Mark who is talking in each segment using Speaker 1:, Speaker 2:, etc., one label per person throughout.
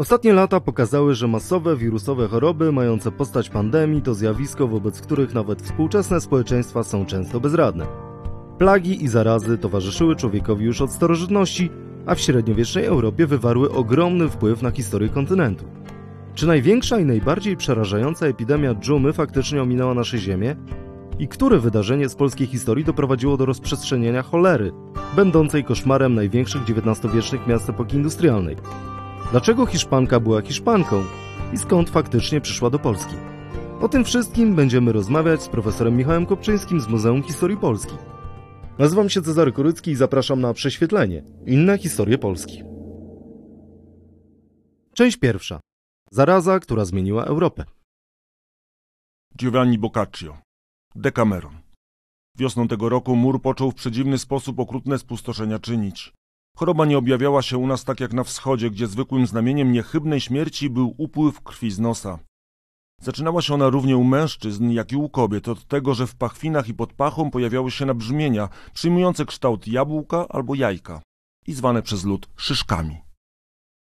Speaker 1: Ostatnie lata pokazały, że masowe wirusowe choroby mające postać pandemii to zjawisko, wobec których nawet współczesne społeczeństwa są często bezradne. Plagi i zarazy towarzyszyły człowiekowi już od starożytności, a w średniowiecznej Europie wywarły ogromny wpływ na historię kontynentu. Czy największa i najbardziej przerażająca epidemia dżumy faktycznie ominęła nasze ziemię? I które wydarzenie z polskiej historii doprowadziło do rozprzestrzenienia cholery, będącej koszmarem największych XIX-wiecznych miast epoki industrialnej? Dlaczego Hiszpanka była Hiszpanką i skąd faktycznie przyszła do Polski? O tym wszystkim będziemy rozmawiać z profesorem Michałem Kopczyńskim z Muzeum Historii Polski. Nazywam się Cezary Kurycki i zapraszam na prześwietlenie. Inne historie Polski. Część pierwsza. Zaraza, która zmieniła Europę.
Speaker 2: Giovanni Boccaccio. Decameron. Wiosną tego roku mur począł w przedziwny sposób okrutne spustoszenia czynić. Choroba nie objawiała się u nas tak jak na wschodzie, gdzie zwykłym znamieniem niechybnej śmierci był upływ krwi z nosa. Zaczynała się ona równie u mężczyzn, jak i u kobiet od tego, że w pachwinach i pod pachą pojawiały się nabrzmienia przyjmujące kształt jabłka albo jajka i zwane przez lud szyszkami.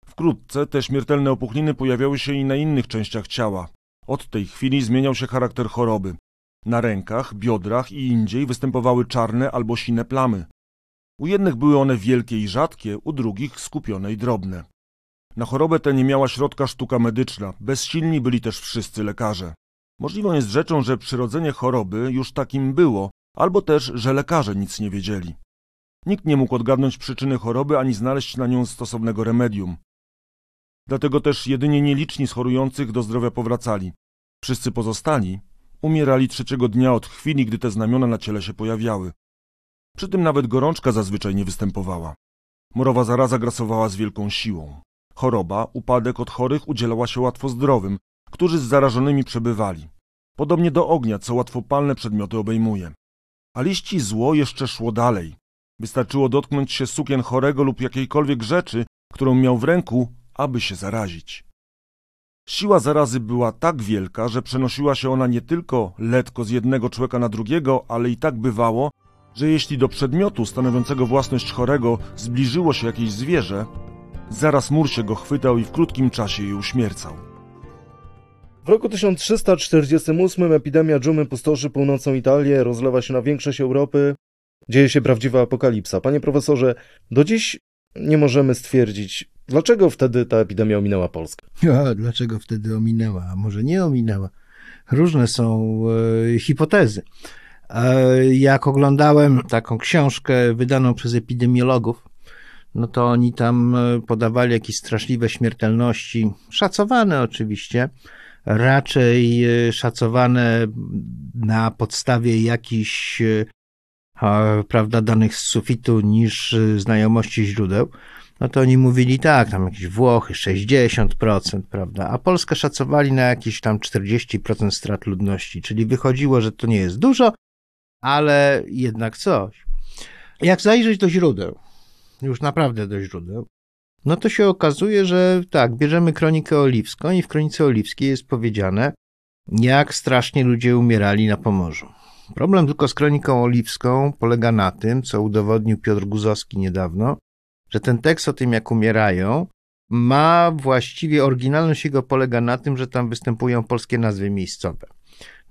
Speaker 2: Wkrótce te śmiertelne opuchliny pojawiały się i na innych częściach ciała. Od tej chwili zmieniał się charakter choroby. Na rękach, biodrach i indziej występowały czarne albo sine plamy. U jednych były one wielkie i rzadkie, u drugich skupione i drobne. Na chorobę tę nie miała środka sztuka medyczna, bezsilni byli też wszyscy lekarze. Możliwą jest rzeczą, że przyrodzenie choroby już takim było, albo też, że lekarze nic nie wiedzieli. Nikt nie mógł odgadnąć przyczyny choroby ani znaleźć na nią stosownego remedium. Dlatego też jedynie nieliczni z chorujących do zdrowia powracali. Wszyscy pozostali umierali trzeciego dnia od chwili, gdy te znamiona na ciele się pojawiały. Przy tym nawet gorączka zazwyczaj nie występowała. Morowa zaraza grasowała z wielką siłą. Choroba, upadek od chorych udzielała się łatwo zdrowym, którzy z zarażonymi przebywali. Podobnie do ognia, co łatwopalne przedmioty obejmuje. A liści zło jeszcze szło dalej. Wystarczyło dotknąć się sukien chorego lub jakiejkolwiek rzeczy, którą miał w ręku, aby się zarazić. Siła zarazy była tak wielka, że przenosiła się ona nie tylko letko z jednego człowieka na drugiego, ale i tak bywało, że jeśli do przedmiotu stanowiącego własność chorego zbliżyło się jakieś zwierzę, zaraz mur się go chwytał i w krótkim czasie je uśmiercał.
Speaker 1: W roku 1348 epidemia dżumy pustoszy północną Italię, rozlewa się na większość Europy. Dzieje się prawdziwa apokalipsa. Panie profesorze, do dziś nie możemy stwierdzić, dlaczego wtedy ta epidemia ominęła Polskę.
Speaker 3: A, dlaczego wtedy ominęła, a może nie ominęła? Różne są e, hipotezy. E, jak oglądałem taką książkę wydaną przez epidemiologów, no to oni tam e, podawali jakieś straszliwe śmiertelności, szacowane oczywiście, raczej e, szacowane na podstawie jakichś prawda, danych z sufitu niż znajomości źródeł, no to oni mówili tak, tam jakieś Włochy 60%, prawda, a Polskę szacowali na jakieś tam 40% strat ludności, czyli wychodziło, że to nie jest dużo, ale jednak coś. Jak zajrzeć do źródeł, już naprawdę do źródeł, no to się okazuje, że tak, bierzemy kronikę oliwską i w kronice oliwskiej jest powiedziane, jak strasznie ludzie umierali na Pomorzu. Problem tylko z kroniką oliwską polega na tym, co udowodnił Piotr Guzowski niedawno, że ten tekst o tym, jak umierają, ma właściwie oryginalność jego polega na tym, że tam występują polskie nazwy miejscowe.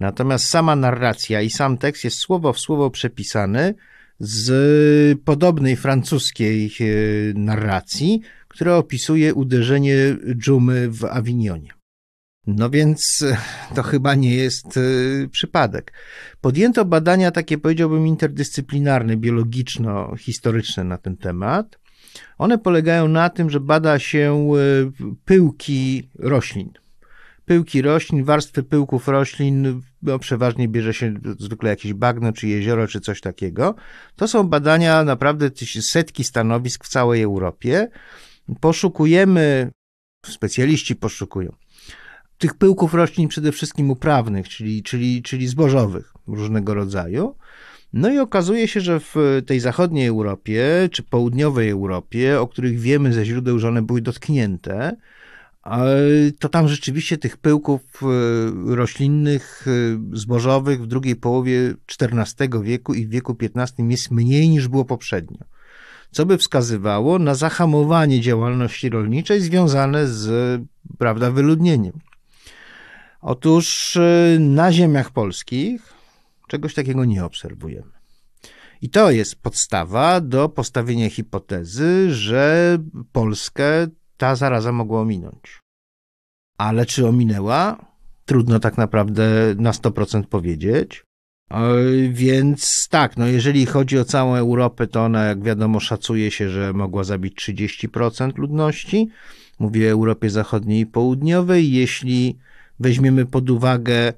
Speaker 3: Natomiast sama narracja i sam tekst jest słowo w słowo przepisany z podobnej francuskiej e, narracji, która opisuje uderzenie dżumy w Awinionie. No więc e, to chyba nie jest e, przypadek. Podjęto badania takie, powiedziałbym, interdyscyplinarne, biologiczno-historyczne na ten temat. One polegają na tym, że bada się pyłki roślin pyłki roślin, warstwy pyłków roślin, no przeważnie bierze się zwykle jakieś bagno, czy jezioro, czy coś takiego. To są badania naprawdę setki stanowisk w całej Europie. Poszukujemy, specjaliści poszukują, tych pyłków roślin przede wszystkim uprawnych, czyli, czyli, czyli zbożowych różnego rodzaju. No i okazuje się, że w tej zachodniej Europie, czy południowej Europie, o których wiemy ze źródeł, że one były dotknięte, to tam rzeczywiście tych pyłków e, roślinnych, e, zbożowych w drugiej połowie XIV wieku i w wieku XV jest mniej niż było poprzednio. co by wskazywało na zahamowanie działalności rolniczej związane z prawda, wyludnieniem. Otóż y, na ziemiach polskich czegoś takiego nie obserwujemy. I to jest podstawa do postawienia hipotezy, że Polskę ta zaraza mogła ominąć. Ale czy ominęła? Trudno tak naprawdę na 100% powiedzieć. E, więc tak, no jeżeli chodzi o całą Europę, to ona, jak wiadomo, szacuje się, że mogła zabić 30% ludności. Mówię o Europie Zachodniej i Południowej. Jeśli weźmiemy pod uwagę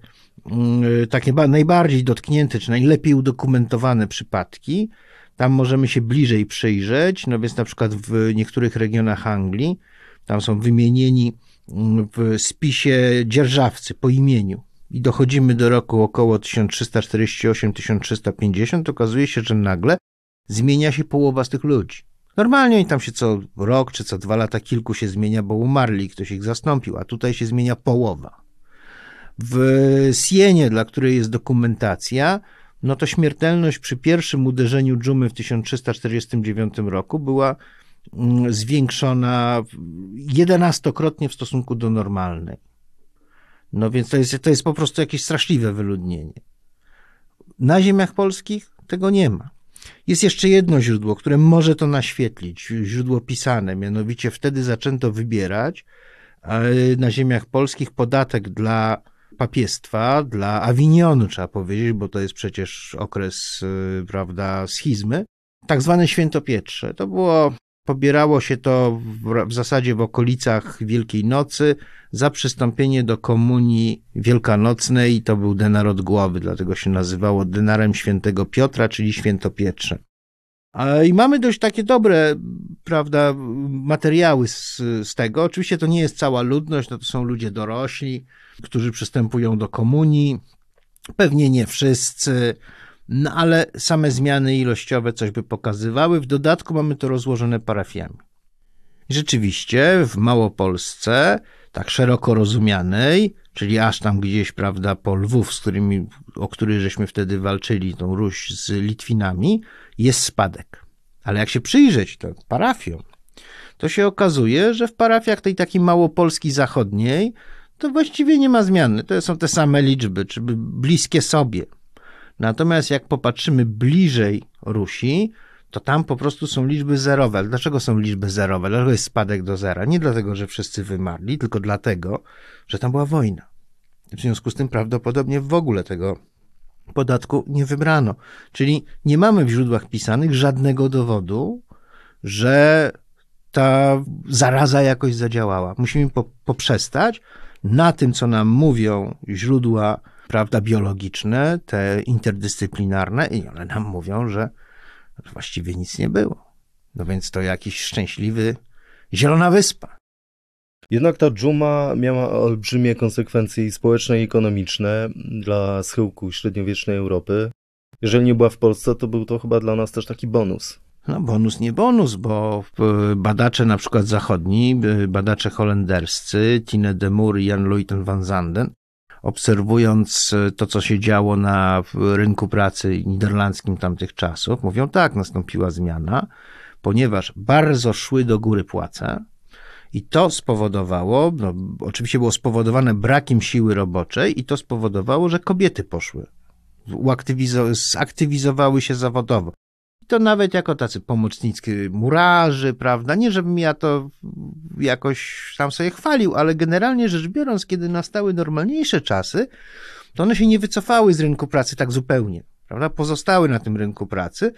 Speaker 3: mm, takie najbardziej dotknięte, czy najlepiej udokumentowane przypadki, tam możemy się bliżej przyjrzeć. No więc na przykład w niektórych regionach Anglii, tam są wymienieni mm, w spisie dzierżawcy po imieniu i dochodzimy do roku około 1348-1350, okazuje się, że nagle zmienia się połowa z tych ludzi. Normalnie oni tam się co rok czy co dwa lata kilku się zmienia, bo umarli, ktoś ich zastąpił, a tutaj się zmienia połowa. W Sienie, dla której jest dokumentacja, no to śmiertelność przy pierwszym uderzeniu dżumy w 1349 roku była zwiększona jedenastokrotnie w stosunku do normalnej. No więc to jest, to jest po prostu jakieś straszliwe wyludnienie. Na ziemiach polskich tego nie ma. Jest jeszcze jedno źródło, które może to naświetlić, źródło pisane, mianowicie wtedy zaczęto wybierać na ziemiach polskich podatek dla papiestwa, dla Awinionu, trzeba powiedzieć, bo to jest przecież okres, y, prawda, schizmy, tak zwane świętopietrze. To było Pobierało się to w, w, zasadzie w okolicach Wielkiej Nocy za przystąpienie do komunii wielkanocnej i to był denar od głowy, dlatego się nazywało denarem świętego Piotra, czyli świętopietrze. I mamy dość takie dobre, prawda, materiały z, z tego. Oczywiście to nie jest cała ludność, no to są ludzie dorośli, którzy przystępują do komunii. Pewnie nie wszyscy, no ale same zmiany ilościowe coś by pokazywały. W dodatku mamy to rozłożone parafiami. Rzeczywiście w Małopolsce, tak szeroko rozumianej, czyli aż tam gdzieś, prawda, po Lwów, z którymi, o których żeśmy wtedy walczyli, tą Ruś z Litwinami, jest spadek. Ale jak się przyjrzeć to parafiom, to się okazuje, że w parafiach tej takiej małopolskiej zachodniej to właściwie nie ma zmiany. To są te same liczby, czy bliskie sobie. Natomiast jak popatrzymy bliżej Rusi, to tam po prostu są liczby zerowe. Dlaczego są liczby zerowe? Dlaczego jest spadek do zera? Nie dlatego, że wszyscy wymarli, tylko dlatego, że tam była wojna. W związku z tym prawdopodobnie w ogóle tego podatku nie wybrano. Czyli nie mamy w źródłach pisanych żadnego dowodu, że ta zaraza jakoś zadziałała. Musimy po, poprzestać na tym, co nam mówią źródła prawda, biologiczne, te interdyscyplinarne, i one nam mówią, że właściwie nic nie było. No więc to jakiś szczęśliwy Zielona Wyspa.
Speaker 1: Jednak ta dżuma miała olbrzymie konsekwencje społeczne i ekonomiczne dla schyłku średniowiecznej Europy. Jeżeli nie była w Polsce, to był to chyba dla nas też taki bonus.
Speaker 3: No bonus nie bonus, bo badacze na przykład zachodni, badacze holenderscy, Tine de Moor i Jan Luyten van Zanden, obserwując e, to, co się działo na rynku pracy niderlandzkim tamtych czasów, mówią tak, nastąpiła zmiana, ponieważ bardzo szły do góry płace, i to spowodowało, no, oczywiście było spowodowane brakiem siły roboczej, i to spowodowało, że kobiety poszły, zaktywizowały się zawodowo to nawet jako tacy pomocnicy murarzy, prawda? Nie, żebym ja to jakoś tam sobie chwalił, ale generalnie rzecz biorąc, kiedy nastały normalniejsze czasy, to one się nie wycofały z rynku pracy tak zupełnie, prawda? Pozostały na tym rynku pracy,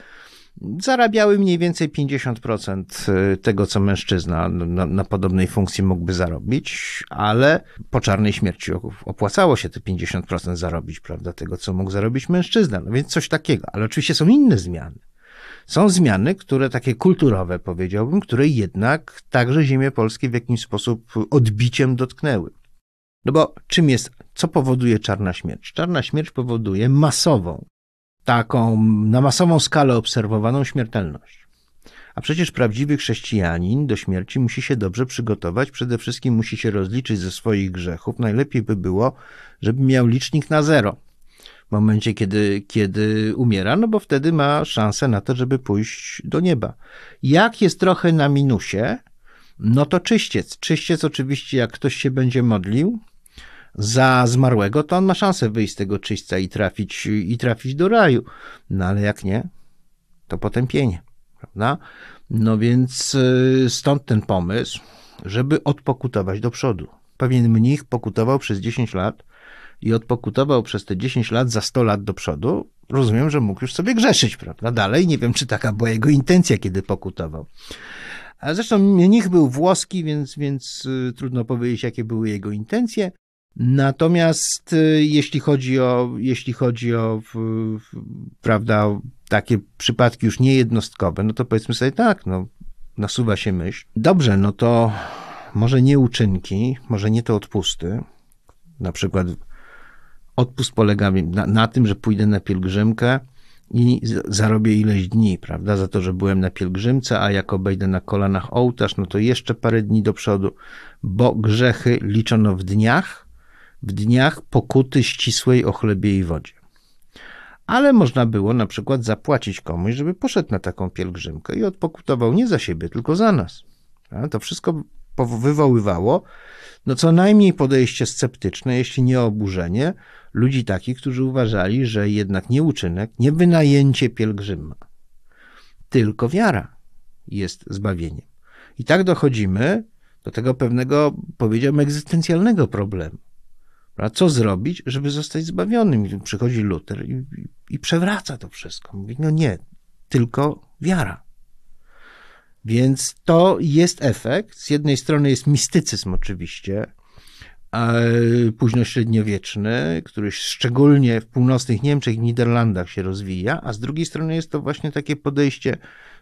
Speaker 3: zarabiały mniej więcej 50% y, tego, co mężczyzna na, na, podobnej funkcji mógłby zarobić, ale po czarnej śmierci opłacało się te 50% zarobić, prawda, tego, co mógł zarobić mężczyzna. No więc coś takiego, ale oczywiście są inne zmiany. Są zmiany, które takie kulturowe powiedziałbym, które jednak także ziemię polskie w jakimś sposób odbiciem dotknęły. No bo czym jest, co powoduje czarna śmierć? Czarna śmierć powoduje masową, taką na masową skalę obserwowaną śmiertelność. A przecież prawdziwy chrześcijanin do śmierci musi się dobrze przygotować, przede wszystkim musi się rozliczyć ze swoich grzechów. Najlepiej by było, żeby miał licznik na zero w momencie, kiedy, kiedy umiera, no bo wtedy ma szansę na to, żeby pójść do nieba. Jak jest trochę na minusie, no to czyściec. Czyściec oczywiście, jak ktoś się będzie modlił za zmarłego, to on ma szansę wyjść z tego czyśćca i trafić, i trafić do raju. No ale jak nie, to potępienie, prawda? No więc y, stąd ten pomysł, żeby odpokutować do przodu. Pewien mnich pokutował przez 10 lat i odpokutował przez te 10 lat za 100 lat do przodu. Rozumiem, że mógł już sobie grzeszyć, prawda? Dalej nie wiem, czy taka była jego intencja, kiedy pokutował. A zresztą mnich był włoski, więc, więc y, trudno powiedzieć, jakie były jego intencje. Natomiast y, jeśli chodzi o, jeśli chodzi o prawda, takie przypadki już niejednostkowe, no to powiedzmy sobie tak, no, nasuwa się myśl. Dobrze, no to może nie uczynki, może nie to odpusty. Na przykład odpust polega na, na tym, że pójdę na pielgrzymkę i zarobię ileś dni, prawda, za to, że byłem na pielgrzymce, a jak obejdę na kolanach ołtarz, no to jeszcze parę dni do przodu, bo grzechy liczono w dniach, w dniach pokuty ścisłej o chlebie i wodzie. Ale można było na przykład zapłacić komuś, żeby poszedł na taką pielgrzymkę i odpokutował nie za siebie, tylko za nas. To wszystko wywoływało no co najmniej podejście sceptyczne, jeśli nie oburzenie, ludzi takich, którzy uważali, że jednak nie uczynek, nie wynajęcie pielgrzyma, tylko wiara jest zbawieniem. I tak dochodzimy do tego pewnego, powiedziałbym, egzystencjalnego problemu. Co zrobić, żeby zostać zbawionym? I przychodzi Luter i, i, i przewraca to wszystko. Mówi, no nie, tylko wiara. Więc to jest efekt. Z jednej strony jest mistycyzm oczywiście, późnośredniowieczny, który szczególnie w północnych Niemczech i Niderlandach się rozwija, a z drugiej strony jest to właśnie takie podejście,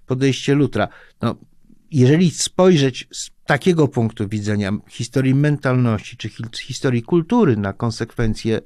Speaker 3: podejście Lutra. No, jeżeli spojrzeć z takiego punktu widzenia historii mentalności czy historii kultury na konsekwencje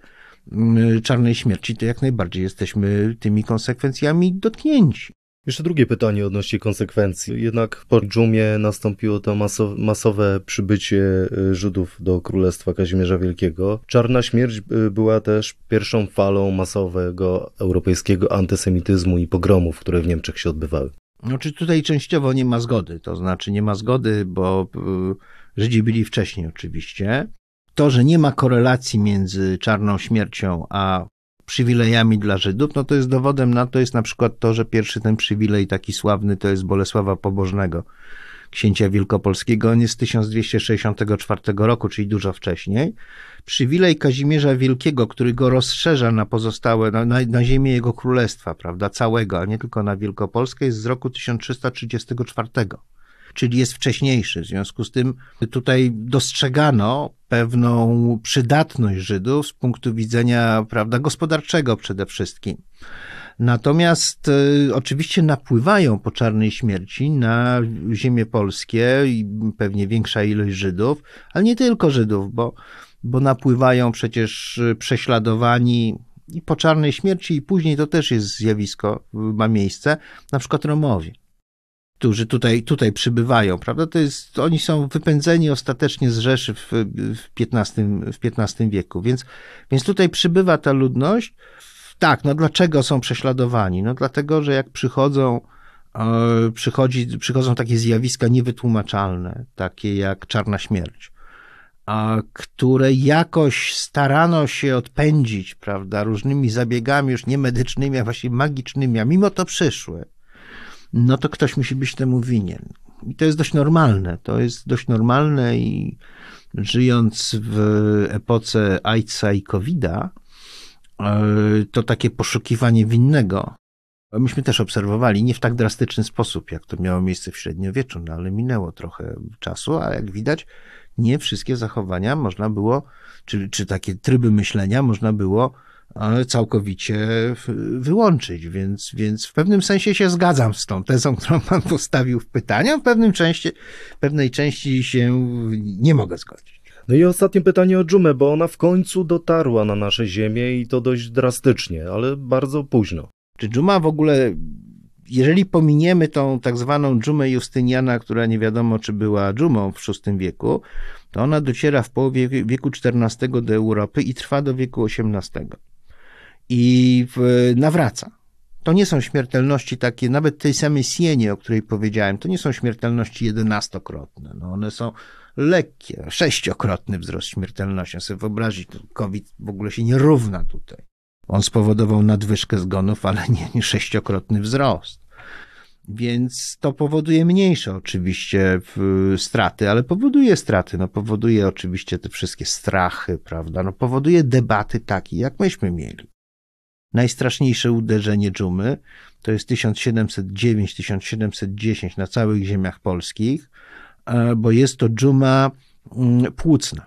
Speaker 3: mm, czarnej śmierci, to jak najbardziej jesteśmy tymi konsekwencjami dotknięci.
Speaker 1: Jeszcze drugie pytanie odnośnie konsekwencji. Jednak po dżumie nastąpiło to masowe, przybycie y, Żydów do Królestwa Kazimierza Wielkiego. Czarna śmierć y, była też pierwszą falą masowego europejskiego antysemityzmu i pogromów, które w Niemczech się odbywały.
Speaker 3: Znaczy tutaj częściowo nie ma zgody, to znaczy nie ma zgody, bo y, Żydzi byli wcześniej oczywiście. To, że nie ma korelacji między czarną śmiercią a przywilejami dla Żydów, no to jest dowodem na to jest na przykład to, że pierwszy ten przywilej taki sławny to jest Bolesława Pobożnego, księcia wielkopolskiego. On jest z 1264 roku, czyli dużo wcześniej. Przywilej Kazimierza Wielkiego, który go rozszerza na pozostałe, na, na, na ziemię jego królestwa, prawda, całego, a nie tylko na Wielkopolskę, jest z roku 1334 czyli jest wcześniejszy. W związku z tym tutaj dostrzegano pewną przydatność Żydów z punktu widzenia prawda, gospodarczego przede wszystkim. Natomiast y, oczywiście napływają po czarnej śmierci na ziemię polskie i pewnie większa ilość Żydów, ale nie tylko Żydów, bo, bo napływają przecież prześladowani i po czarnej śmierci, i później to też jest zjawisko, ma miejsce, na przykład Romowie którzy tutaj, tutaj przybywają, prawda? To jest, oni są wypędzeni ostatecznie z Rzeszy w, w, XV, w XV wieku, więc, więc tutaj przybywa ta ludność. Tak, no dlaczego są prześladowani? No dlatego, że jak przychodzą, e, przychodzi, przychodzą takie zjawiska niewytłumaczalne, takie jak czarna śmierć, a które jakoś starano się odpędzić, prawda, różnymi zabiegami już nie medycznymi, a właściwie magicznymi, a mimo to przyszły no to ktoś musi być temu winien. I to jest dość normalne. To jest dość normalne i żyjąc w epoce AIDSa i COVID-a, e, to takie poszukiwanie winnego. Myśmy też obserwowali, nie w tak drastyczny sposób, jak to miało miejsce w średniowieczu, no ale minęło trochę czasu, a jak widać, nie wszystkie zachowania można było, czy, czy takie tryby myślenia można było całkowicie wyłączyć, więc, więc w pewnym sensie się zgadzam z tą tezą, którą pan postawił w pytaniu, w pewnym części, pewnej części się nie mogę zgodzić.
Speaker 1: No i ostatnie pytanie o dżumę, bo ona w końcu dotarła na nasze ziemię i to dość drastycznie, ale bardzo późno.
Speaker 3: Czy dżuma w ogóle, jeżeli pominiemy tą tak zwaną dżumę Justyniana, która nie wiadomo czy była dżumą w VI wieku, to ona dociera w połowie wieku XIV do Europy i trwa do wieku XVIII. I nawraca. To nie są śmiertelności takie, nawet tej samej sienie, o której powiedziałem, to nie są śmiertelności jedenastokrotne. No one są lekkie, sześciokrotny wzrost śmiertelności. Sobie wyobrazić, COVID w ogóle się nie równa tutaj. On spowodował nadwyżkę zgonów, ale nie, nie sześciokrotny wzrost. Więc to powoduje mniejsze oczywiście straty, ale powoduje straty. No, powoduje oczywiście te wszystkie strachy, prawda? No, powoduje debaty takie, jak myśmy mieli. Najstraszniejsze uderzenie dżumy to jest 1709-1710 na całych ziemiach polskich, e, bo jest to dżuma mm, płucna.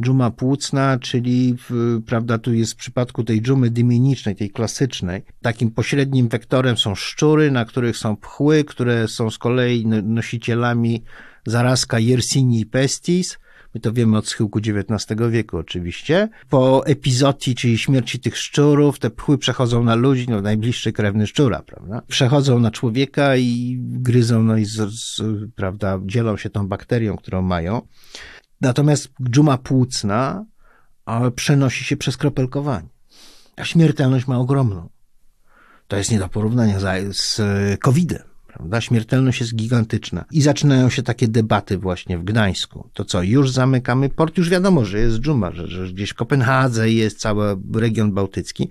Speaker 3: Dżuma płucna, czyli w, prawda, tu jest w przypadku tej dżumy dyminicznej, tej klasycznej, takim pośrednim wektorem są szczury, na których są pchły, które są z kolei nosicielami zarazka Yersinia pestis, My to wiemy od schyłku XIX wieku oczywiście. Po epizotii, czyli śmierci tych szczurów, te pchły przechodzą na ludzi, no najbliższy krewny szczura, prawda? Przechodzą na człowieka i gryzą, no i z, z, prawda, dzielą się tą bakterią, którą mają. Natomiast dżuma płucna przenosi się przez kropelkowanie. A śmiertelność ma ogromną. To jest nie do porównania z COVID-em. Prawda? Śmiertelność jest gigantyczna. I zaczynają się takie debaty właśnie w Gdańsku. To co, już zamykamy port? Już wiadomo, że jest dżuma, że, że gdzieś Kopenhadze jest cały region bałtycki.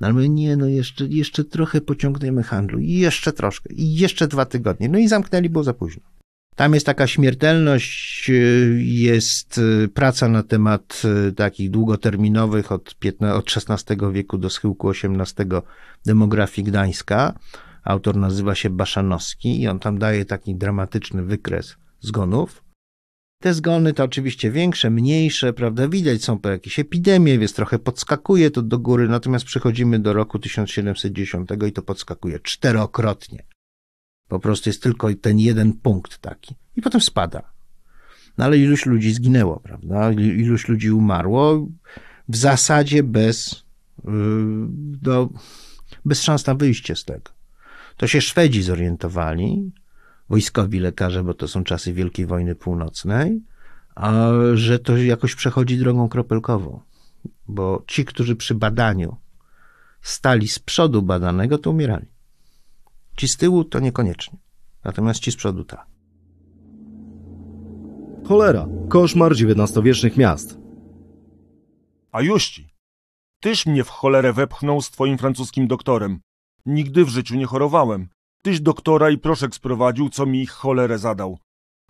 Speaker 3: No ale my nie, no jeszcze, jeszcze trochę pociągniemy handlu i jeszcze troszkę, i jeszcze dwa tygodnie. No i zamknęli, było za późno. Tam jest taka śmiertelność, y, jest y, praca na temat y, takich długoterminowych od, 15, od XVI wieku do schyłku XVIII demografii Gdańska. Autor nazywa się Baszanowski i on tam daje taki dramatyczny wykres zgonów. Te zgony to oczywiście większe, mniejsze, prawda? Widać, są po jakieś epidemie, więc trochę podskakuje to do góry, natomiast przechodzimy do roku 1710 i to podskakuje czterokrotnie. Po prostu jest tylko ten jeden punkt taki. I potem spada. No ale iluś ludzi zginęło, prawda? Iluś ludzi umarło w zasadzie bez, yy, no, bez szans na wyjście z tego. To się Szwedzi zorientowali, wojskowi lekarze, bo to są czasy Wielkiej Wojny Północnej, a że to jakoś przechodzi drogą kropelkową. Bo ci, którzy przy badaniu stali z przodu badanego, to umierali. Ci z tyłu to niekoniecznie. Natomiast ci z przodu tak.
Speaker 1: Cholera. Koszmar XIX-wiecznych miast.
Speaker 2: A juści. Tyś mnie w cholerę wepchnął z twoim francuskim doktorem. Nigdy w życiu nie chorowałem. Tyś doktora i proszek sprowadził, co mi ich cholerę zadał.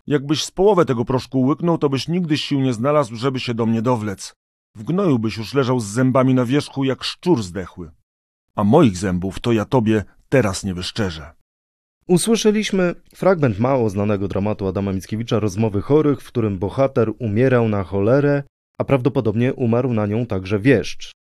Speaker 2: Jakbyś z połowę tego proszku łyknął, to byś nigdy sił nie znalazł, żeby się do mnie dowlec. W gnoju byś już leżał z zębami na wierzchu, jak szczur zdechły. A moich zębów to ja tobie teraz nie wyszczerzę.
Speaker 1: Usłyszeliśmy fragment mało znanego dramatu Adama Mickiewicza Rozmowy chorych, w którym bohater umierał na cholerę, a prawdopodobnie umarł na nią także wieszcz.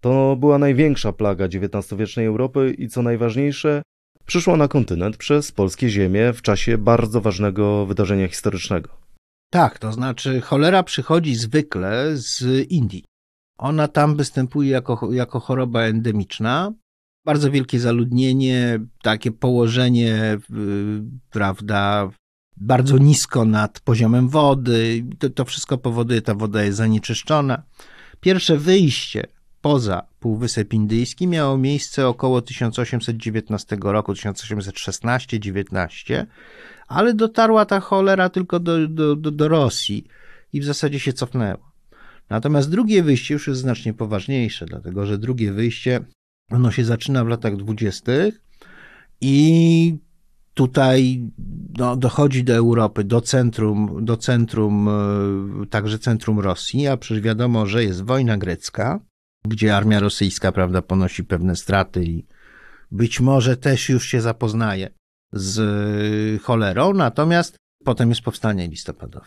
Speaker 1: To była największa plaga XIX-wiecznej Europy i co najważniejsze, przyszła na kontynent przez polskie ziemie w czasie bardzo ważnego wydarzenia historycznego.
Speaker 3: Tak, to znaczy cholera przychodzi zwykle z Indii. Ona tam występuje jako, jako choroba endemiczna, bardzo wielkie zaludnienie, takie położenie, prawda, bardzo nisko nad poziomem wody. To, to wszystko powoduje, ta woda jest zanieczyszczona. Pierwsze wyjście poza Półwysep Indyjski miało miejsce około 1819 roku, 1816-19, ale dotarła ta cholera tylko do, do, do, do Rosji i w zasadzie się cofnęła. Natomiast drugie wyjście już jest znacznie poważniejsze, dlatego że drugie wyjście ono się zaczyna w latach dwudziestych i tutaj no, dochodzi do Europy, do centrum, do centrum, e, także centrum Rosji, a przecież wiadomo, że jest wojna grecka, gdzie armia rosyjska, prawda, ponosi pewne straty i być może też już się zapoznaje z cholerą, natomiast potem jest powstanie listopadowe.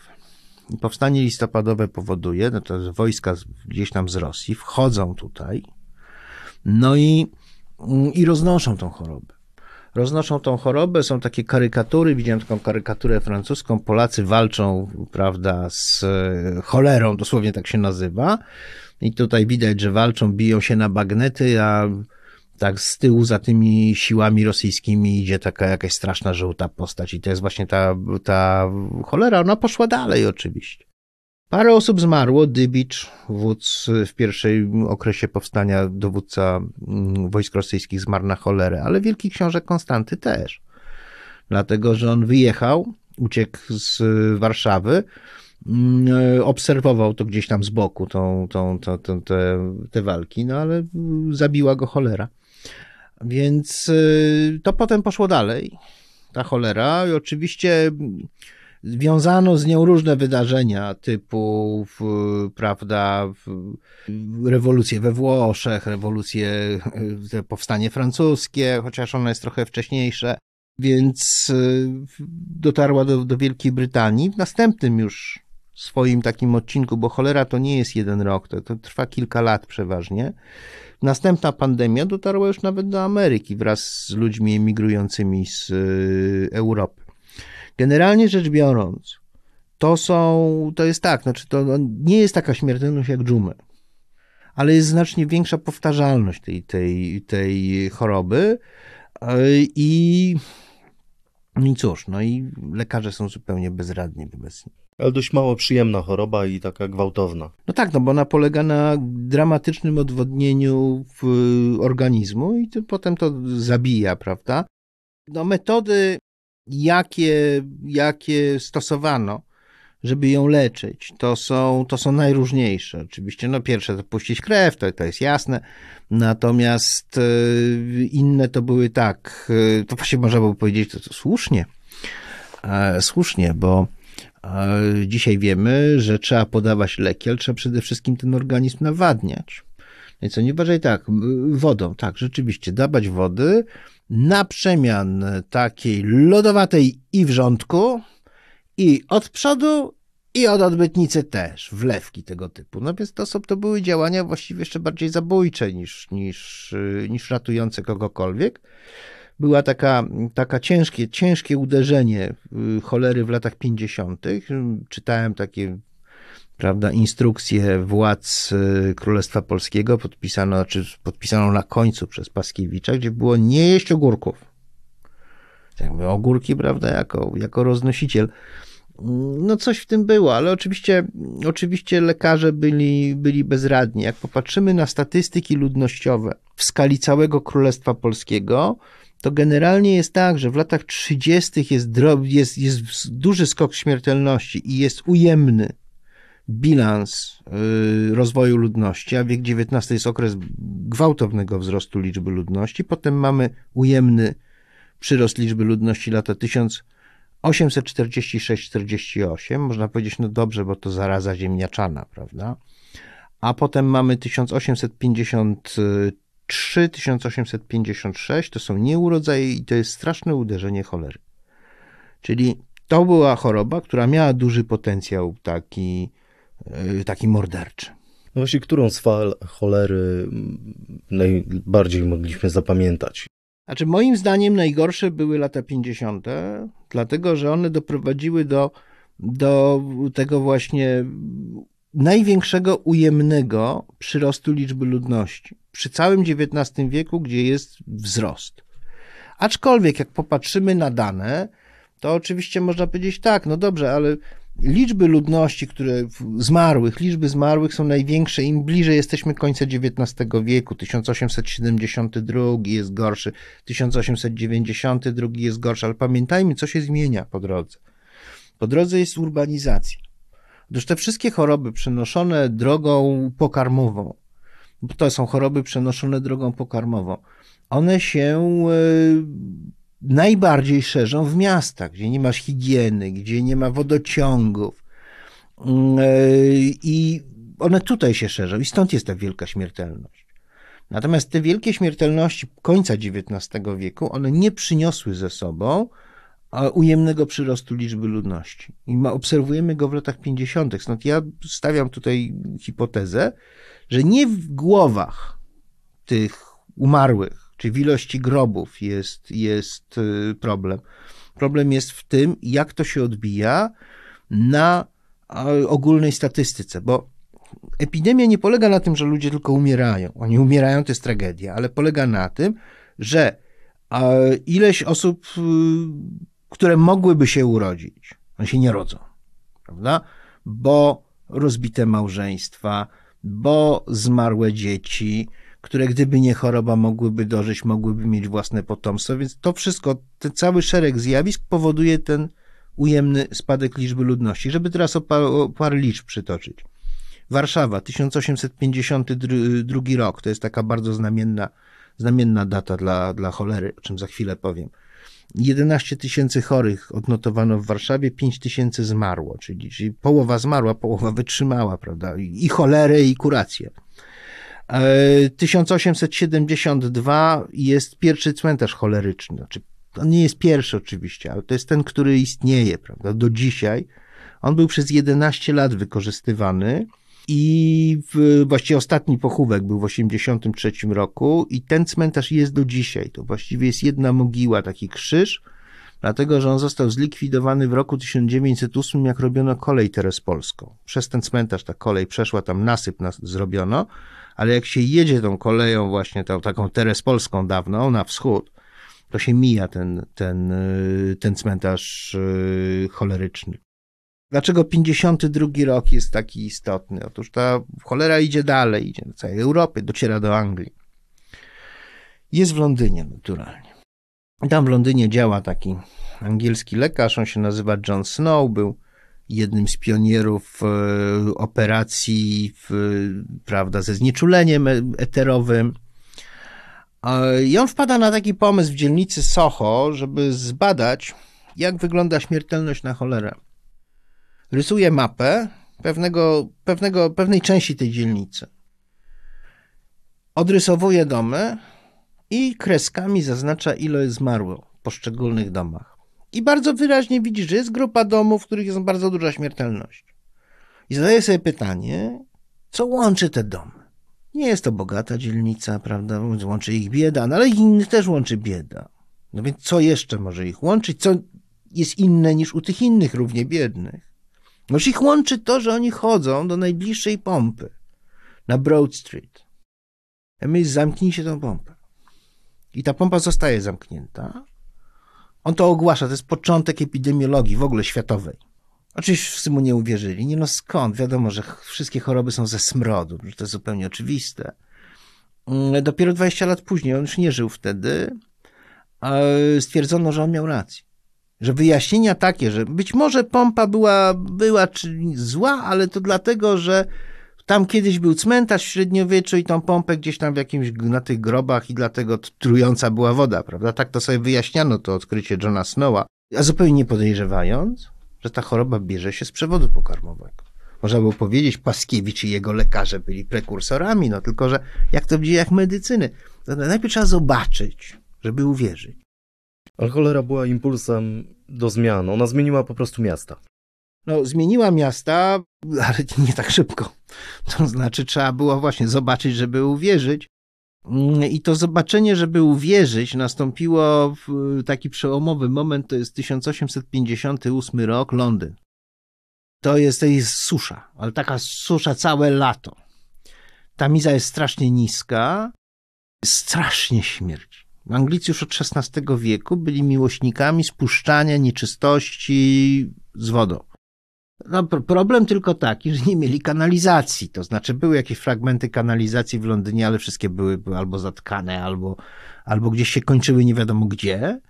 Speaker 3: Powstanie listopadowe powoduje, no to wojska gdzieś tam z Rosji wchodzą tutaj, no i, mm, i roznoszą tą chorobę. Roznoszą tą chorobę, są takie karykatury, widziałem taką karykaturę francuską, Polacy walczą, prawda, z e, cholerą, dosłownie tak się nazywa. I tutaj widać, że walczą, biją się na bagnety, a tak z tyłu za tymi siłami rosyjskimi idzie taka jakaś straszna żółta postać i to jest właśnie ta, ta cholera, ona poszła dalej oczywiście. Parę osób zmarło. Dybicz, wódz w pierwszej okresie powstania, dowódca mm, wojsk rosyjskich zmarł na cholerę, ale wielki książę Konstanty też. Dlatego, że on wyjechał, uciekł z Warszawy, obserwował to gdzieś tam z boku, tą, tą, tą, tą te, te walki, no ale zabiła go cholera. Więc y, to potem poszło dalej, ta cholera. I oczywiście wiązano z nią różne wydarzenia typu, prawda, rewolucje we Włoszech, rewolucje, powstanie francuskie, chociaż ono jest trochę wcześniejsze. Więc dotarła do, do Wielkiej Brytanii. W następnym już swoim takim odcinku, bo cholera to nie jest jeden rok, to, to trwa kilka lat przeważnie. Następna pandemia dotarła już nawet do Ameryki wraz z ludźmi emigrującymi z y, Europy. Generalnie rzecz biorąc, to są, to jest tak, znaczy to nie jest taka śmiertelność jak dżumę, ale jest znacznie większa powtarzalność tej, tej, tej choroby y, i no i cóż, no i lekarze są zupełnie bezradni wobec.
Speaker 1: Ale dość mało przyjemna choroba i taka gwałtowna.
Speaker 3: No tak, no bo ona polega na dramatycznym odwodnieniu organizmu i to, potem to zabija, prawda? No metody, jakie, jakie stosowano, żeby ją leczyć, to są, to są najróżniejsze. Oczywiście, no pierwsze to puścić krew, to, to jest jasne, natomiast e, inne to były tak, e, to właśnie można było powiedzieć, to, to słusznie, e, słusznie, bo dzisiaj wiemy, że trzeba podawać leki, ale trzeba przede wszystkim ten organizm nawadniać. No i co, nie bardziej tak, wodą, tak, rzeczywiście, dawać wody na przemian takiej lodowatej i wrzątku, i od przodu, i od odbytnicy też, wlewki tego typu. No więc to, są, to były działania właściwie jeszcze bardziej zabójcze niż, niż, niż ratujące kogokolwiek. Była taka, taka ciężkie, ciężkie uderzenie y, cholery w latach 50. Czytałem takie prawda, instrukcje władz y, Królestwa Polskiego, podpisano, znaczy podpisano na końcu przez Paskiewicza, gdzie było nie jeść ogórków. Jakby ogórki, prawda, jako, jako roznosiciel. No coś w tym było, ale oczywiście, oczywiście lekarze byli, byli bezradni. Jak popatrzymy na statystyki ludnościowe w skali całego Królestwa Polskiego, to generalnie jest tak, że w latach 30. Jest, jest, jest duży skok śmiertelności i jest ujemny bilans y, rozwoju ludności, a wiek XIX jest okres gwałtownego wzrostu liczby ludności. Potem mamy ujemny przyrost liczby ludności lata 1846-48. Można powiedzieć, no dobrze, bo to zaraza ziemniaczana, prawda? A potem mamy 1853, 1856, to są nieurodzaje i to jest straszne uderzenie cholery. Czyli to była choroba, która miała duży potencjał taki, e, taki morderczy.
Speaker 1: No właśnie, którą z fal cholery najbardziej mogliśmy zapamiętać?
Speaker 3: Znaczy, moim zdaniem najgorsze były lata 50., dlatego że one doprowadziły do, do tego właśnie największego ujemnego przyrostu liczby ludności przy całym XIX wieku, gdzie jest wzrost. Aczkolwiek, jak popatrzymy na dane, to oczywiście można powiedzieć tak, no dobrze, ale liczby ludności, które zmarłych, liczby zmarłych są największe, im bliżej jesteśmy końca XIX wieku. 1872 jest gorszy, 1892 jest gorszy, ale pamiętajmy, co się zmienia po drodze. Po drodze jest urbanizacja. Otóż te wszystkie choroby przenoszone drogą pokarmową, bo to są choroby przenoszone drogą pokarmową, one się e, najbardziej szerzą w miastach, gdzie nie masz higieny, gdzie nie ma wodociągów. Mm, e, I one tutaj się szerzą i stąd jest ta wielka śmiertelność. Natomiast te wielkie śmiertelności końca XIX wieku, one nie przyniosły ze sobą ujemnego przyrostu liczby ludności. I ma, obserwujemy go w latach 50. Stąd ja stawiam tutaj hipotezę, że nie w głowach tych umarłych czy w ilości grobów jest, jest y, problem. Problem jest w tym, jak to się odbija na ogólnej statystyce, bo epidemia nie polega na tym, że ludzie tylko umierają. Oni umierają, to jest tragedia, ale polega na tym, że ileś osób, y, które mogłyby się urodzić, one się nie rodzą, prawda? Bo rozbite małżeństwa, bo zmarłe dzieci, które gdyby nie choroba mogłyby dożyć, mogłyby mieć własne potomstwo, więc to wszystko, ten cały szereg zjawisk powoduje ten ujemny spadek liczby ludności. Żeby teraz o par, o parę liczb przytoczyć. Warszawa, 1852 rok, to jest taka bardzo znamienna, znamienna data dla, dla cholery, o czym za chwilę powiem. 11 tysięcy chorych odnotowano w Warszawie, 5 tysięcy zmarło, czyli, czyli połowa zmarła, połowa wytrzymała, prawda? I cholerę, i kurację. 1872 jest pierwszy cmentarz choleryczny. Znaczy, on nie jest pierwszy oczywiście, ale to jest ten, który istnieje, prawda, do dzisiaj. On był przez 11 lat wykorzystywany i w, właściwie ostatni pochówek był w 83 roku i ten cmentarz jest do dzisiaj. To właściwie jest jedna mogiła, taki krzyż, dlatego że on został zlikwidowany w roku 1908, jak robiono kolej terespolską. Przez ten cmentarz ta kolej przeszła, tam nasyp nas zrobiono, ale jak się jedzie tą koleją właśnie tą taką terespolską dawną na wschód, to się mija ten, ten, y, ten cmentarz y, choleryczny. Dlaczego 52 rok jest taki istotny? Otóż ta cholera idzie dalej, idzie do całej Europy, dociera do Anglii. Jest w Londynie naturalnie. Tam w Londynie działa taki angielski lekarz, on się nazywa John Snow, był jednym z pionierów e, operacji, prawda, ze znieczuleniem eterowym. I on wpada na taki pomysł w dzielnicy Soho, żeby zbadać, jak wygląda śmiertelność na cholerę. Rysuje mapę pewnego, pewnego, pewnej części tej dzielnicy. Odrysowuje domy i kreskami zaznacza, ile zmarło w poszczególnych domach. I bardzo wyraźnie widzi, że jest grupa domów, w których jest bardzo duża śmiertelność. I zadaje sobie pytanie, co łączy te domy? Nie jest to bogata dzielnica, prawda? Łączy ich bieda, no ale innych też łączy bieda. No więc co jeszcze może ich łączyć? Co jest inne niż u tych innych równie biednych? Może ich łączy to, że oni chodzą do najbliższej pompy na Broad Street. A my zamknijcie tą pompę. I ta pompa zostaje zamknięta. On to ogłasza, to jest początek epidemiologii w ogóle światowej. Oczywiście wszyscy mu nie uwierzyli. Nie no skąd? Wiadomo, że wszystkie choroby są ze smrodu, że to jest zupełnie oczywiste. Mm, dopiero 20 lat później, on już nie żył wtedy, stwierdzono, że on miał rację. Że wyjaśnienia takie, że być może pompa była, była czy zła, ale to dlatego, że tam kiedyś był cmentarz w średniowieczu i tą pompę gdzieś tam w jakimś, na tych grobach i dlatego trująca była woda, prawda? Tak to sobie wyjaśniano to odkrycie Johna Snowa, a zupełnie nie podejrzewając, że ta choroba bierze się z przewodu pokarmowego. Można było powiedzieć, Paskiewicz i jego lekarze byli prekursorami, no tylko, że jak to w dziejach medycyny, to najpierw trzeba zobaczyć, żeby uwierzyć.
Speaker 1: Ale cholera była impulsem do zmian. Ona zmieniła po prostu miasta.
Speaker 3: No, zmieniła miasta, ale nie tak szybko. To znaczy, trzeba było właśnie zobaczyć, żeby uwierzyć. I to zobaczenie, żeby uwierzyć, nastąpiło w taki przełomowy moment, to jest 1858 rok, Londyn. To jest, to jest susza, ale taka susza całe lato. Ta miza jest strasznie niska, strasznie śmierci. Anglicy już od XVI wieku byli miłośnikami spuszczania nieczystości z wodą. No, problem tylko taki, że nie mieli kanalizacji. To znaczy, były jakieś fragmenty kanalizacji w Londynie, ale wszystkie były, albo zatkane, albo, albo gdzieś się kończyły nie wiadomo gdzie.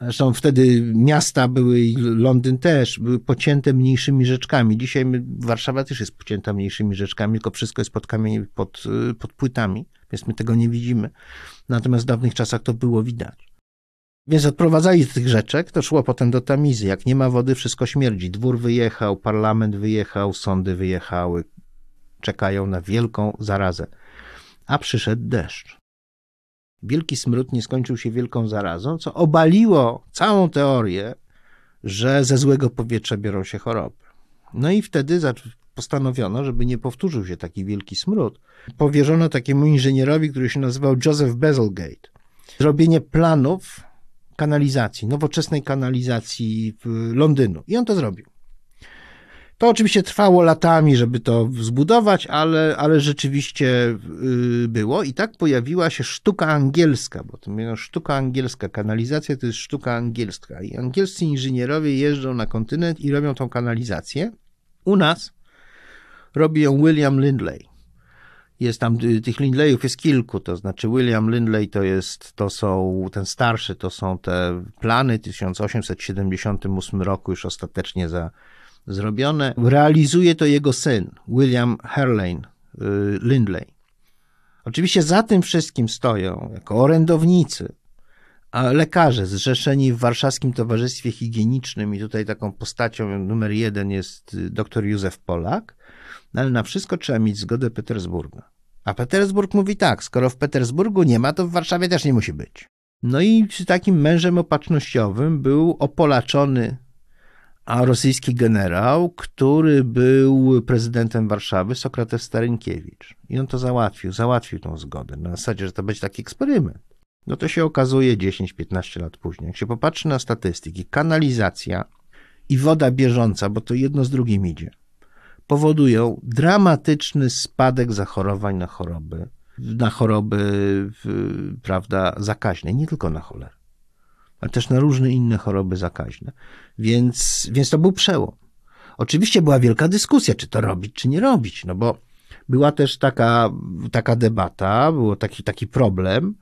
Speaker 3: Zresztą wtedy miasta były, i Londyn też, były pocięte mniejszymi rzeczkami. Dzisiaj Warszawa też jest pocięta mniejszymi rzeczkami, tylko wszystko jest pod kamień, pod, pod płytami, więc my tego nie widzimy. Natomiast w dawnych czasach to było widać. Więc odprowadzali tych rzeczek, to szło potem do tamizy. Jak nie ma wody, wszystko śmierdzi. Dwór wyjechał, parlament wyjechał, sądy wyjechały. Czekają na wielką zarazę. A przyszedł deszcz. Wielki smród nie skończył się wielką zarazą, co obaliło całą teorię, że ze złego powietrza biorą się choroby. No i wtedy postanowiono, żeby nie powtórzył się taki wielki smród. Powierzono takiemu inżynierowi, który się nazywał Joseph Bezelgate, zrobienie planów kanalizacji, nowoczesnej kanalizacji Londynu. I on to zrobił. To oczywiście trwało latami, żeby to zbudować, ale, ale rzeczywiście y, było. I tak pojawiła się sztuka angielska, bo to mówią sztuka angielska, kanalizacja to jest sztuka angielska. I angielscy inżynierowie jeżdżą na kontynent i robią tą kanalizację. U nas Robi ją William Lindley. Jest tam, y, tych Lindleyów jest kilku, to znaczy William Lindley to jest, to są, ten starszy, to są te plany 1878 roku już ostatecznie za, zrobione. Realizuje to jego syn, William Herlane y, Lindley. Oczywiście za tym wszystkim stoją jako orędownicy a lekarze zrzeszeni w Warszawskim Towarzystwie Higienicznym i tutaj taką postacią numer jeden jest y, dr Józef Polak, no ale na wszystko trzeba mieć zgodę Petersburga. A Petersburg mówi tak, skoro w Petersburgu nie ma, to w Warszawie też nie musi być. No i takim mężem opatrznościowym był opolaczony a rosyjski generał, który był prezydentem Warszawy, Sokrates Starynkiewicz. I on to załatwił, załatwił tą zgodę na zasadzie, że to będzie taki eksperyment. No to się okazuje 10-15 lat później. Jak się popatrzy na statystyki, kanalizacja i woda bieżąca, bo to jedno z drugim idzie, powodują dramatyczny spadek zachorowań na choroby, na choroby, prawda, zakaźne, nie tylko na cholerę, ale też na różne inne choroby zakaźne. Więc, więc to był przełom. Oczywiście była wielka dyskusja, czy to robić, czy nie robić, no bo była też taka, taka debata, był taki, taki problem,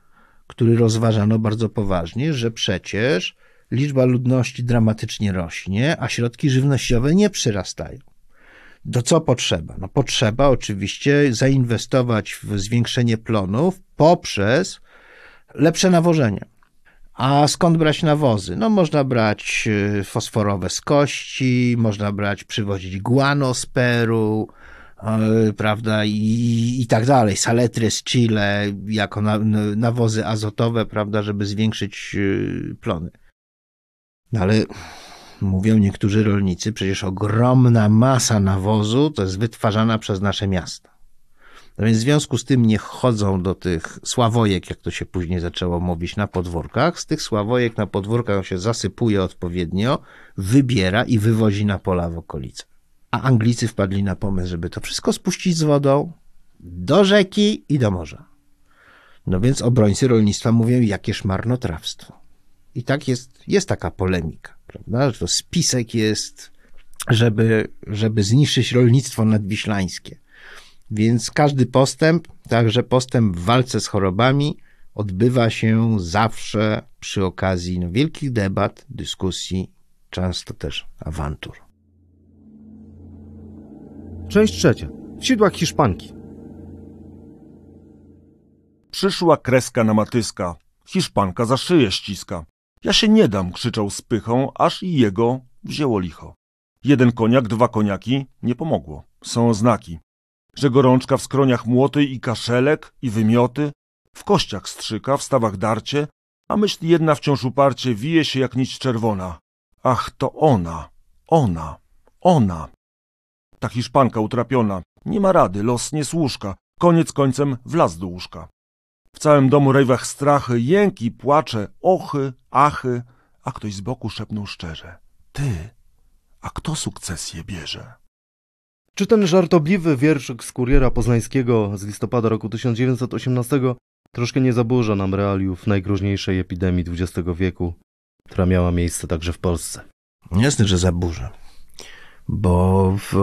Speaker 3: który rozważano bardzo poważnie, że przecież liczba ludności dramatycznie rośnie, a środki żywnościowe nie przyrastają. Do co potrzeba? No potrzeba oczywiście zainwestować w zwiększenie plonów poprzez lepsze nawożenie. A skąd brać nawozy? No można brać y, fosforowe z kości, można brać, przywozić guano z Peru, prawda, i, i tak dalej. Saletry z Chile jako na, nawozy azotowe, prawda, żeby zwiększyć yy, plony. No ale mówią niektórzy rolnicy, przecież ogromna masa nawozu to jest wytwarzana przez nasze miasta. No więc w związku z tym nie chodzą do tych sławojek, jak to się później zaczęło mówić, na podwórkach. Z tych sławojek na podwórkach się zasypuje odpowiednio, wybiera i wywozi na pola w okolice. A Anglicy wpadli na pomysł, żeby to wszystko spuścić z wodą do rzeki i do morza. No więc obrońcy rolnictwa mówią, jakież marnotrawstwo. I tak jest, jest taka polemika, prawda? Że to spisek jest, żeby, żeby zniszczyć rolnictwo nadwiślańskie. Więc każdy postęp, także postęp w walce z chorobami, odbywa się zawsze przy okazji no, wielkich debat, dyskusji, często też awantur.
Speaker 1: Część trzecia. W sidłach Hiszpanki.
Speaker 2: Przyszła kreska na matyska. Hiszpanka za szyję ściska. Ja się nie dam, krzyczał z pychą, aż i jego wzięło licho. Jeden koniak, dwa koniaki, nie pomogło. Są znaki że gorączka w skroniach młoty i kaszelek i wymioty, w kościach strzyka, w stawach darcie, a myśl jedna wciąż uparcie wije się jak nić czerwona. Ach, to ona, ona, ona. Ta Hiszpanka utrapiona, nie ma rady, los nie służka, koniec końcem wlazł do łóżka. W całym domu rejwach strachy, jęki, płacze, ochy, achy, a ktoś z boku szepnął szczerze. Ty, a kto sukcesję bierze?
Speaker 1: Czy ten żartobliwy wierszyk z kuriera poznańskiego z listopada roku 1918 troszkę nie zaburza nam realiów najgroźniejszej epidemii XX wieku, która miała miejsce także w Polsce?
Speaker 3: Jasne, że zaburza, bo w,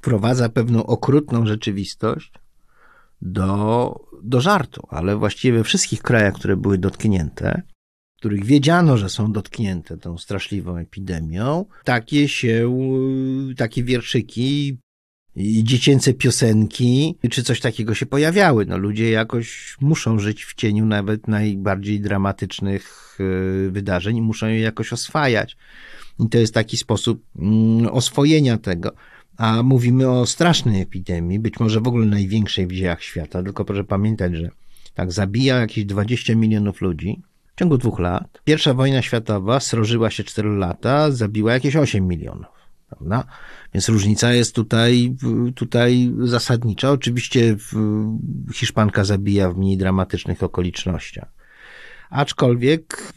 Speaker 3: wprowadza pewną okrutną rzeczywistość do, do żartu, ale właściwie we wszystkich krajach, które były dotknięte, których wiedziano, że są dotknięte tą straszliwą epidemią, takie się, takie wierszyki, dziecięce piosenki, czy coś takiego się pojawiały. No, ludzie jakoś muszą żyć w cieniu nawet najbardziej dramatycznych e, wydarzeń i muszą je jakoś oswajać. I to jest taki sposób mm, oswojenia tego. A mówimy o strasznej epidemii, być może w ogóle największej w dziejach świata, tylko proszę pamiętać, że tak zabija jakieś 20 milionów ludzi, w ciągu dwóch lat. Pierwsza wojna światowa srożyła się 4 lata, zabiła jakieś 8 milionów. Prawda? Więc różnica jest tutaj, tutaj zasadnicza. Oczywiście Hiszpanka zabija w mniej dramatycznych okolicznościach. Aczkolwiek,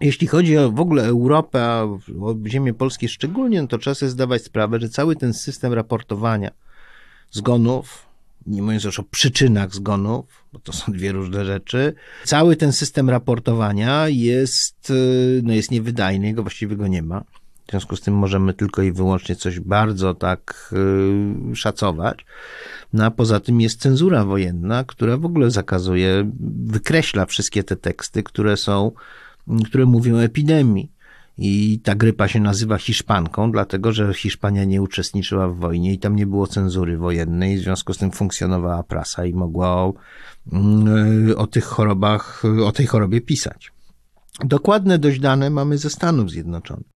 Speaker 3: jeśli chodzi o w ogóle Europę, a o ziemię polskie szczególnie, no to trzeba sobie zdawać sprawę, że cały ten system raportowania zgonów, nie mówiąc już o przyczynach zgonów, bo to są dwie różne rzeczy. Cały ten system raportowania jest, y, no jest niewydajny, go właściwie go nie ma. W związku z tym możemy tylko i wyłącznie coś bardzo tak yy, szacować. No a poza tym jest cenzura wojenna, która w ogóle zakazuje, wykreśla wszystkie te teksty, które są, które mówią o epidemii. I ta grypa się nazywa Hiszpanką, dlatego że Hiszpania nie uczestniczyła w wojnie i tam nie było cenzury wojennej, w związku z tym funkcjonowała prasa i mogła o, mm, o tych chorobach, o tej chorobie pisać. Dokładne dość dane mamy ze Stanów Zjednoczonych.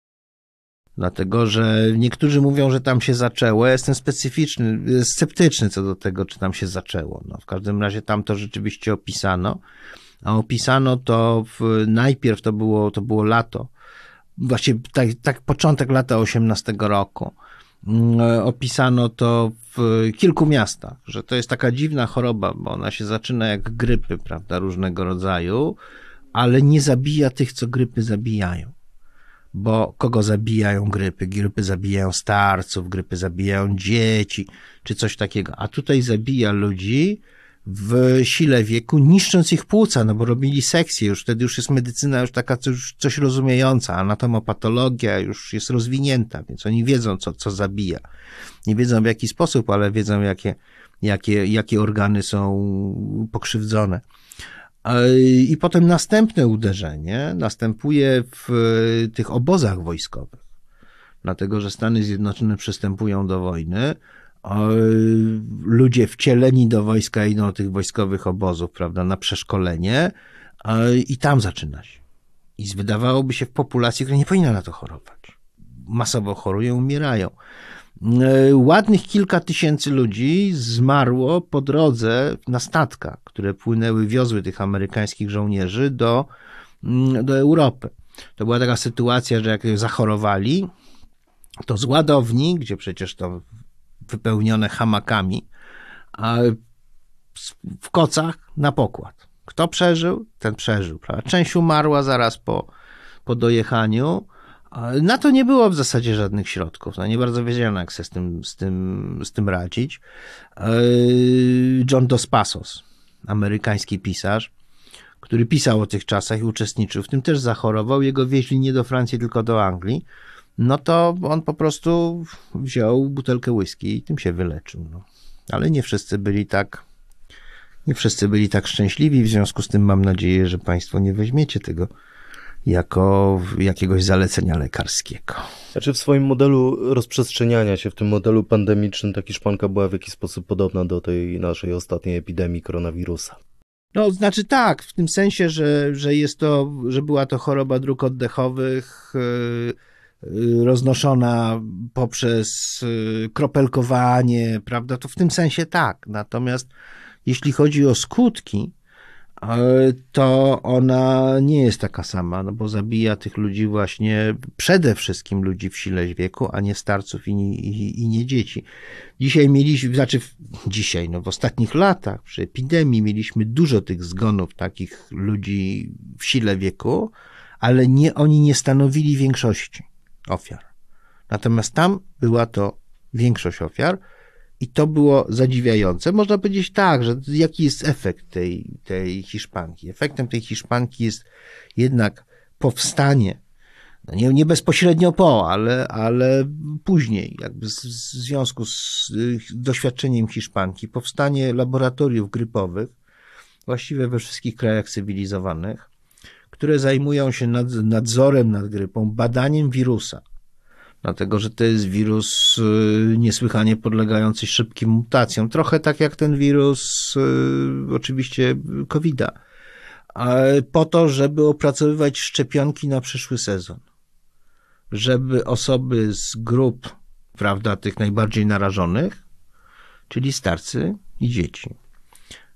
Speaker 3: Dlatego, że niektórzy mówią, że tam się zaczęło. Ja jestem specyficzny, sceptyczny co do tego, czy tam się zaczęło. No, w każdym razie tam to rzeczywiście opisano. A opisano to w, najpierw to było, to było lato właściwie tak, tak początek lata 18 roku. Mm, opisano to w kilku miastach, że to jest taka dziwna choroba, bo ona się zaczyna jak grypy, prawda, różnego rodzaju, ale nie zabija tych, co grypy zabijają. Bo kogo zabijają grypy? Grypy zabijają starców, grypy zabijają dzieci, czy coś takiego. A tutaj zabija ludzi, w sile wieku, niszcząc ich płuca, no bo robili sekcję, już wtedy już jest medycyna już taka coś, coś rozumiejąca, anatomopatologia już jest rozwinięta, więc oni wiedzą, co, co zabija. Nie wiedzą w jaki sposób, ale wiedzą, jakie, jakie, jakie organy są pokrzywdzone. I potem następne uderzenie następuje w tych obozach wojskowych. Dlatego, że Stany Zjednoczone przystępują do wojny, ludzie wcieleni do wojska idą do tych wojskowych obozów, prawda, na przeszkolenie i tam zaczyna się. I wydawałoby się w populacji, która nie powinna na to chorować. Masowo chorują, umierają. E, ładnych kilka tysięcy ludzi zmarło po drodze na statkach, które płynęły, wiozły tych amerykańskich żołnierzy do, mm, do Europy. To była taka sytuacja, że jak zachorowali, to z ładowni, gdzie przecież to wypełnione hamakami, a w kocach na pokład. Kto przeżył, ten przeżył. Prawda? Część umarła zaraz po, po dojechaniu. Na to nie było w zasadzie żadnych środków. No nie bardzo wiedziano, jak sobie z tym, z tym, z tym radzić. John Dos Passos, amerykański pisarz, który pisał o tych czasach i uczestniczył w tym, też zachorował. Jego wieźli nie do Francji, tylko do Anglii no to on po prostu wziął butelkę whisky i tym się wyleczył. No. Ale nie wszyscy byli tak, nie wszyscy byli tak szczęśliwi, w związku z tym mam nadzieję, że Państwo nie weźmiecie tego jako jakiegoś zalecenia lekarskiego.
Speaker 1: Znaczy w swoim modelu rozprzestrzeniania się, w tym modelu pandemicznym, ta Hiszpanka była w jakiś sposób podobna do tej naszej ostatniej epidemii koronawirusa.
Speaker 3: No, znaczy tak, w tym sensie, że, że jest to, że była to choroba dróg oddechowych, yy, Y, roznoszona poprzez y, kropelkowanie, prawda, to w tym sensie tak. Natomiast jeśli chodzi o skutki, to ona nie jest taka sama, no bo zabija tych ludzi właśnie przede wszystkim ludzi w sile wieku, a nie starców i i, i nie dzieci. Dzisiaj mieliśmy, znaczy dzisiaj, no w ostatnich latach przy epidemii mieliśmy dużo tych zgonów takich ludzi w sile wieku, ale nie, oni nie stanowili większości ofiar. Natomiast tam była to większość ofiar i to było zadziwiające. Można powiedzieć tak, że jaki jest efekt tej, tej Hiszpanki? Efektem tej Hiszpanki jest jednak powstanie, no nie, nie bezpośrednio po, ale, ale później, jakby w związku z doświadczeniem Hiszpanki, powstanie laboratoriów grypowych, właściwie we wszystkich krajach cywilizowanych, które zajmują się nad, nadzorem nad grypą, badaniem wirusa. Dlatego, że to jest wirus y, niesłychanie podlegający szybkim mutacjom. Trochę tak jak ten wirus, y, oczywiście, COVID-a. Po to, żeby opracowywać szczepionki na przyszły sezon. Żeby osoby z grup, prawda, tych najbardziej narażonych, czyli starcy i dzieci,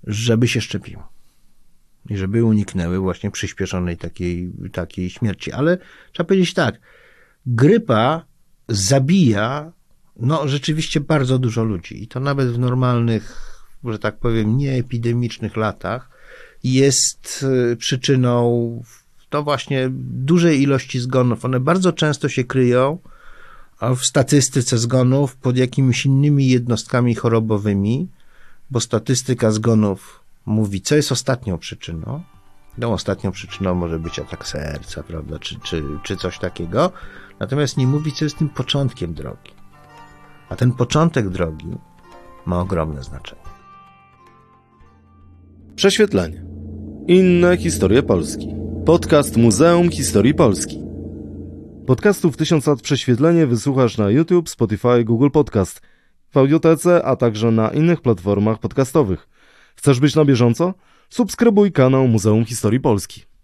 Speaker 3: żeby się szczepiło i żeby uniknęły właśnie przyspieszonej takiej, takiej śmierci. Ale trzeba powiedzieć tak, grypa zabija no rzeczywiście bardzo dużo ludzi i to nawet w normalnych, że tak powiem, nieepidemicznych latach jest y, przyczyną to właśnie dużej ilości zgonów. One bardzo często się kryją w statystyce zgonów pod jakimiś innymi jednostkami chorobowymi, bo statystyka zgonów mówi, co jest ostatnią przyczyną, Tą ostatnią przyczyną może być atak serca, prawda, czy, czy, czy coś takiego. Natomiast nie mówi, co jest tym początkiem drogi. A ten początek drogi ma ogromne znaczenie.
Speaker 1: Prześwietlenie. Inne historie Polski. Podcast Muzeum Historii Polski. Podcastów 1000 lat prześwietlenie wysłuchasz na YouTube, Spotify, Google Podcast, w audiotece, a także na innych platformach podcastowych. Chcesz być na bieżąco? Subskrybuj kanał Muzeum Historii Polski.